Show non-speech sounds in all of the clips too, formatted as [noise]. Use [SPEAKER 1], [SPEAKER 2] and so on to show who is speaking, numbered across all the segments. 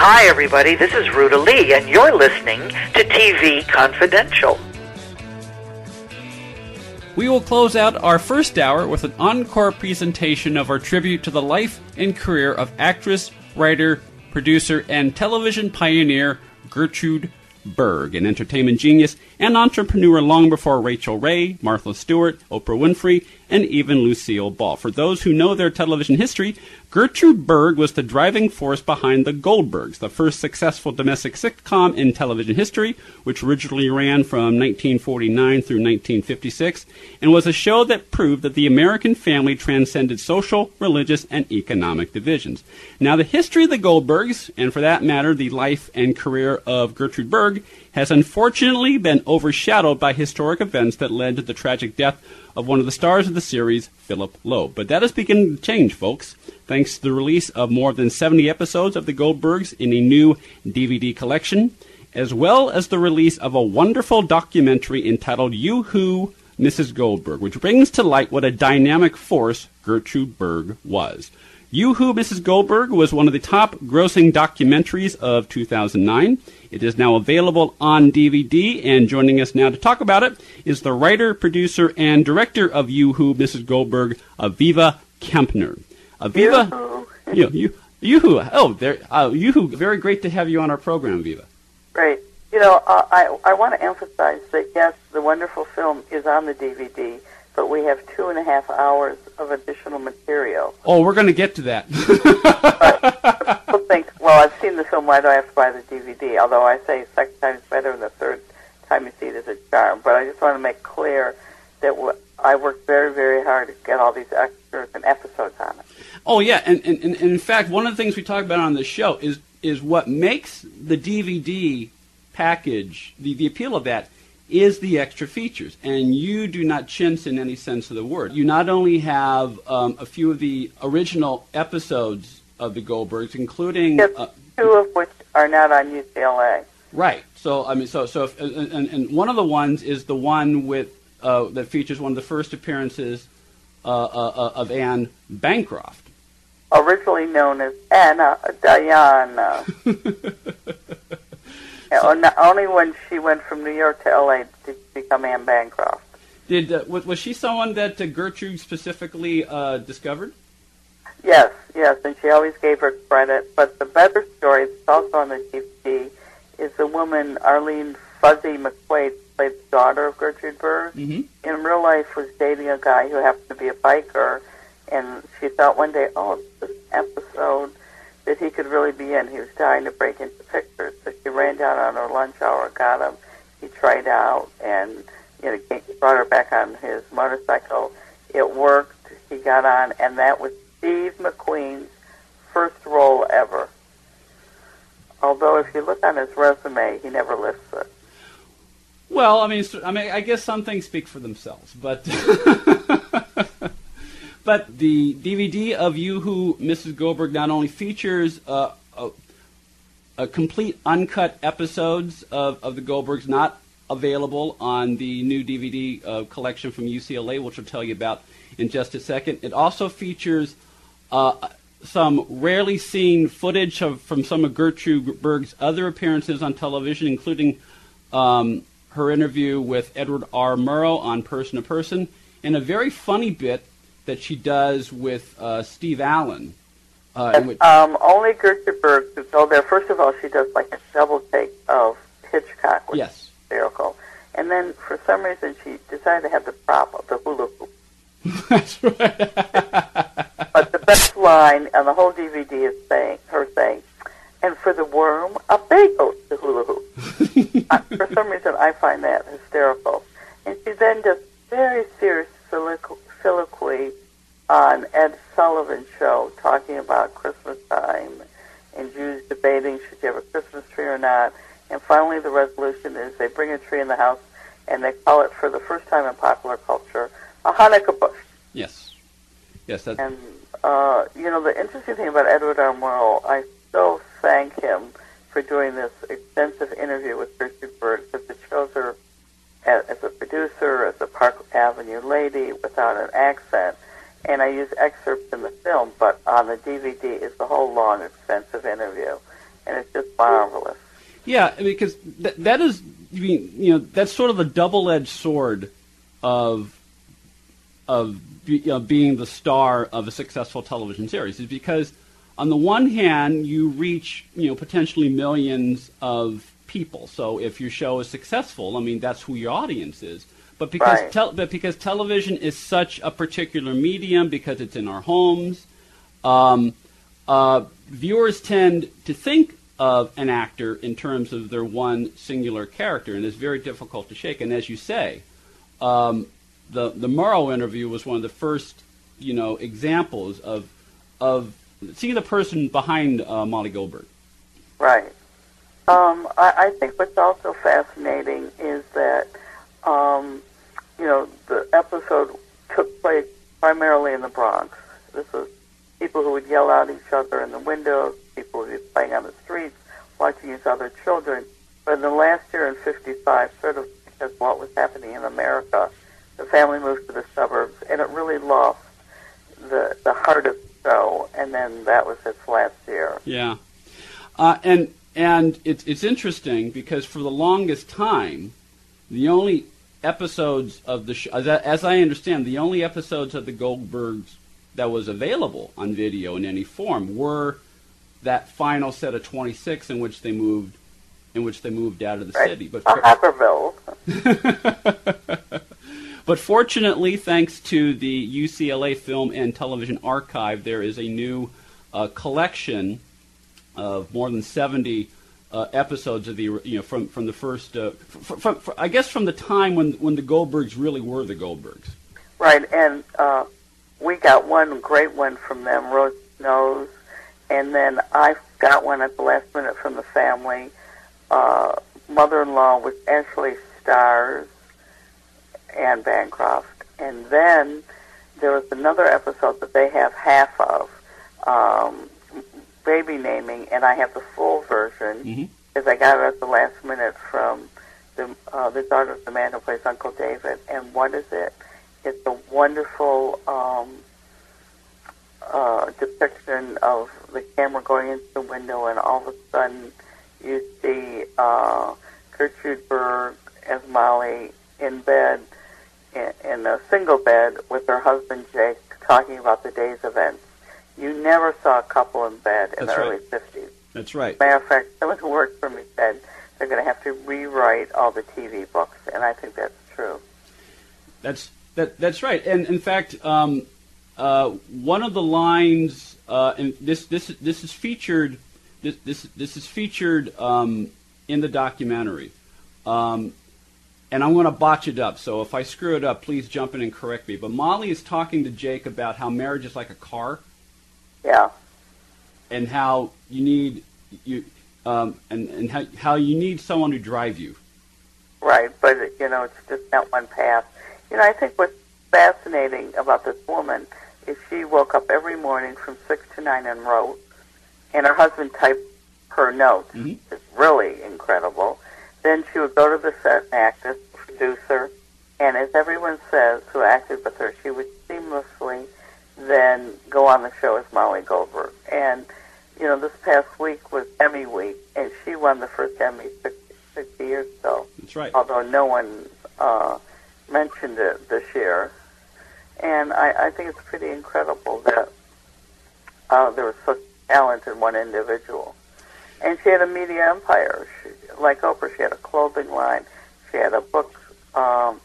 [SPEAKER 1] Hi, everybody. This is Ruta Lee, and you're listening to TV Confidential.
[SPEAKER 2] We will close out our first hour with an encore presentation of our tribute to the life and career of actress, writer, producer, and television pioneer Gertrude Berg, an entertainment genius and entrepreneur long before Rachael Ray, Martha Stewart, Oprah Winfrey, and even Lucille Ball. For those who know their television history, Gertrude Berg was the driving force behind The Goldbergs, the first successful domestic sitcom in television history, which originally ran from 1949 through 1956, and was a show that proved that the American family transcended social, religious, and economic divisions. Now, the history of the Goldbergs, and for that matter, the life and career of Gertrude Berg, has unfortunately been overshadowed by historic events that led to the tragic death of one of the stars of the series, Philip Loeb. But that is beginning to change, folks, thanks to the release of more than 70 episodes of The Goldbergs in a new DVD collection, as well as the release of a wonderful documentary entitled Yoo-Hoo, Mrs. Goldberg, which brings to light what a dynamic force Gertrude Berg was. Yoo-Hoo, Mrs. Goldberg was one of the top grossing documentaries of 2009. It is now available on DVD, and joining us now to talk about it is the writer, producer, and director of Yoo-Hoo, Mrs. Goldberg, Aviva Kempner. Aviva, you, you, you who, oh, there, uh, you who, very great to have you on our program, Aviva.
[SPEAKER 3] Great. You know, uh, I I want to emphasize that yes, the wonderful film is on the DVD, but we have two and a half hours of additional material.
[SPEAKER 2] Oh, we're going to get to that.
[SPEAKER 3] People think, well, I've seen the film, why do I have to buy the DVD? Although I say second time is better than the third time you see it is a charm. But I just want to make clear that w- I worked very, very hard to get all these extras and episodes on it.
[SPEAKER 2] Oh yeah, and, and, and in fact, one of the things we talk about on this show is is what makes the DVD package the, the appeal of that is the extra features, and you do not chintz in any sense of the word. You not only have um, a few of the original episodes of the Goldbergs, including
[SPEAKER 3] Yes,
[SPEAKER 2] uh,
[SPEAKER 3] two of which are not on UCLA.
[SPEAKER 2] Right. So I mean, so so if, and, and- one of the ones is the one with uh, that features one of the first appearances uh, uh, uh, of Anne Bancroft.
[SPEAKER 3] originally known as Anna Diana. [laughs] Yeah, or only when she went from New York to LA did she become Anne Bancroft.
[SPEAKER 2] Did uh, was, was she someone that uh, Gertrude specifically uh, discovered?
[SPEAKER 3] Yes, yes, and she always gave her credit. But the better story, it's also on the DVD, is the woman Arlene Fuzzy McQuade, played the daughter of Gertrude Berg.
[SPEAKER 2] Mm-hmm.
[SPEAKER 3] In real life, was dating a guy who happened to be a biker, and she thought one day, oh, this episode that he could really be in. He was dying to break into pictures, so she ran down on her lunch hour, got him. He tried out, and you know, brought her back on his motorcycle. It worked. He got on, and that was Steve McQueen's first role ever. Although, if you look on his resume, he never lists it.
[SPEAKER 2] Well, I mean, I mean, I guess some things speak for themselves, but [laughs] but the DVD of Yoo-Hoo Mrs. Goldberg not only features uh, a, a complete uncut episodes of, of the Goldbergs, not available on the new DVD uh, collection from UCLA, which I'll tell you about in just a second. It also features uh, some rarely seen footage of, from some of Gertrude Berg's other appearances on television, including um, her interview with Edward R. Murrow on Person to Person, and a very funny bit that she does with uh, Steve Allen. Uh, which,
[SPEAKER 3] Um, only Gertrude Berg could go there. First of all, she does like a double take of Hitchcock, which is
[SPEAKER 2] yes,
[SPEAKER 3] hysterical. And then, for some reason, she decided to have the prop of the hula hoop. [laughs]
[SPEAKER 2] that's right. [laughs]
[SPEAKER 3] Best line on the whole DVD is saying her saying, "And for the worm, a bagel, the hula hoop." uh, [laughs] for some reason, I find that hysterical. And she then does very serious soliloquy soliloquy on Ed Sullivan's show, talking about Christmas time and Jews debating should you have a Christmas tree or not. And finally, the resolution is they bring a tree in the house and they call it, for the first time in popular culture, a Hanukkah bush.
[SPEAKER 2] yes, yes. That,
[SPEAKER 3] And uh, you know, the interesting thing about Edward R. Murrow, I so thank him for doing this extensive interview with Gertrude Berg because it shows her as, a producer, as a Park Avenue lady without an accent. And I use excerpts in the film, but on the DVD is the whole long, extensive interview. And it's just marvelous.
[SPEAKER 2] Yeah, because th- that is, you know, that's sort of a double-edged sword of of you know, being the star of a successful television series, is because on the one hand you reach you know potentially millions of people. So if your show is successful, I mean that's who your audience is. But because
[SPEAKER 3] Right.
[SPEAKER 2] tel- but because television is such a particular medium, because it's in our homes, um, uh, viewers tend to think of an actor in terms of their one singular character, and it's very difficult to shake. And as you say, um, the the Murrow interview was one of the first, you know, examples of of seeing the person behind uh, Molly Goldberg.
[SPEAKER 3] Right. Um, I, I think what's also fascinating is that, um, you know, the episode took place primarily in the Bronx. This was people who would yell at each other in the windows, people who be playing on the streets, watching each other children. But in the last year in 55, sort of because of what was happening in America, the family moved to the suburbs, and it really lost the, the heart of the show, and then that was its last year.
[SPEAKER 2] Yeah, uh, and and it's it's interesting because for the longest time, the only episodes of the show, as I, as I understand, the only episodes of the Goldbergs that was available on video in any form were that final set of 26 in which they moved in which they moved out of the
[SPEAKER 3] Right.
[SPEAKER 2] city. But
[SPEAKER 3] Uh, Haverville. [laughs]
[SPEAKER 2] But fortunately, thanks to the UCLA Film and Television Archive, there is a new uh, collection of more than 70 uh, episodes of the you know from from the first uh, from, from, from, I guess from the time when when the Goldbergs really were the Goldbergs.
[SPEAKER 3] Right, and uh, we got one great one from them, Rose Knows, and then I got one at the last minute from the family. Uh, mother-in-law was Ashley Stars and Bancroft, and then there was another episode that they have half of, um, baby naming, and I have the full version
[SPEAKER 2] Mhm.
[SPEAKER 3] because I got it at the last minute from the uh, the daughter of the man who plays Uncle David. And what is it? It's a wonderful um, uh, depiction of the camera going into the window, and all of a sudden you see uh, Gertrude Berg as Molly in bed, in, a single bed with her husband Jake, talking about the day's events. You never saw a couple in bed in
[SPEAKER 2] That's
[SPEAKER 3] the
[SPEAKER 2] right.
[SPEAKER 3] early 50s.
[SPEAKER 2] That's right.
[SPEAKER 3] Matter of fact, someone who worked for me said they're going to have to rewrite all the TV books, and I think that's true.
[SPEAKER 2] That's that. That's right. And in fact, um, uh, one of the lines, uh, and this this this is featured. This this this is featured um, in the documentary. Um, and I'm going to botch it up. So if I screw it up, please jump in and correct me. But Molly is talking to Jake about how marriage is like a car,
[SPEAKER 3] Yeah,
[SPEAKER 2] and how you need you, um, and and how how you need someone to drive you.
[SPEAKER 3] right. But you know, it's just not one path. You know, I think what's fascinating about this woman is she woke up every morning from six to nine and wrote, and her husband typed her notes.
[SPEAKER 2] Mhm.
[SPEAKER 3] It's really incredible. Then she would go to the set and act as producer, and as everyone says who acted with her, she would seamlessly then go on the show as Molly Goldberg. And you know, this past week was Emmy week, and she won the first Emmy 60, 60 years ago
[SPEAKER 2] That's right.
[SPEAKER 3] although no one uh, mentioned it this year. And I, I think it's pretty incredible that uh, there was such talent in one individual. And she had a media empire. She, like Oprah, she had a clothing line, she had a book, um,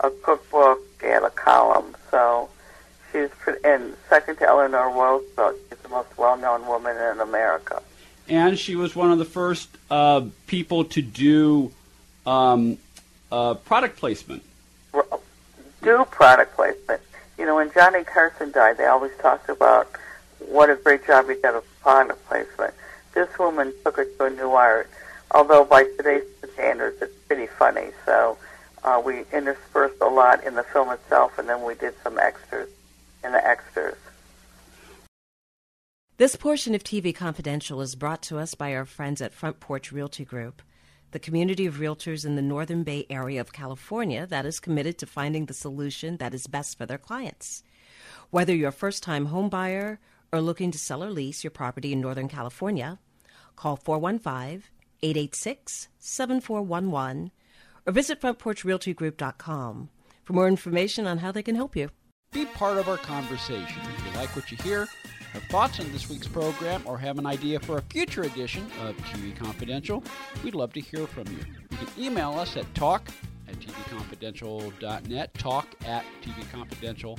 [SPEAKER 3] a cookbook, she had a column. So she's pretty, and second to Eleanor Roosevelt, she's the most well-known woman in America.
[SPEAKER 2] and she was one of the first uh, people to do um, uh, product placement.
[SPEAKER 3] do product placement. You know, when Johnny Carson died, they always talked about what a great job he did of product placement. This woman took it to a new art, although by today's standards, it's pretty funny. So uh, we interspersed a lot in the film itself, and then we did some extras in the extras.
[SPEAKER 4] This portion of TV Confidential is brought to us by our friends at Front Porch Realty Group, the community of realtors in the Northern Bay area of California that is committed to finding the solution that is best for their clients. Whether you're a first time home buyer or looking to sell or lease your property in Northern California, Call 415 886 7411 or visit frontporchrealtygroup.com for more information on how they can help you.
[SPEAKER 2] Be part of our conversation. If you like what you hear, have thoughts on this week's program, or have an idea for a future edition of TV Confidential, we'd love to hear from you. You can email us at talk at tvconfidential.net, talk at tvconfidential.net.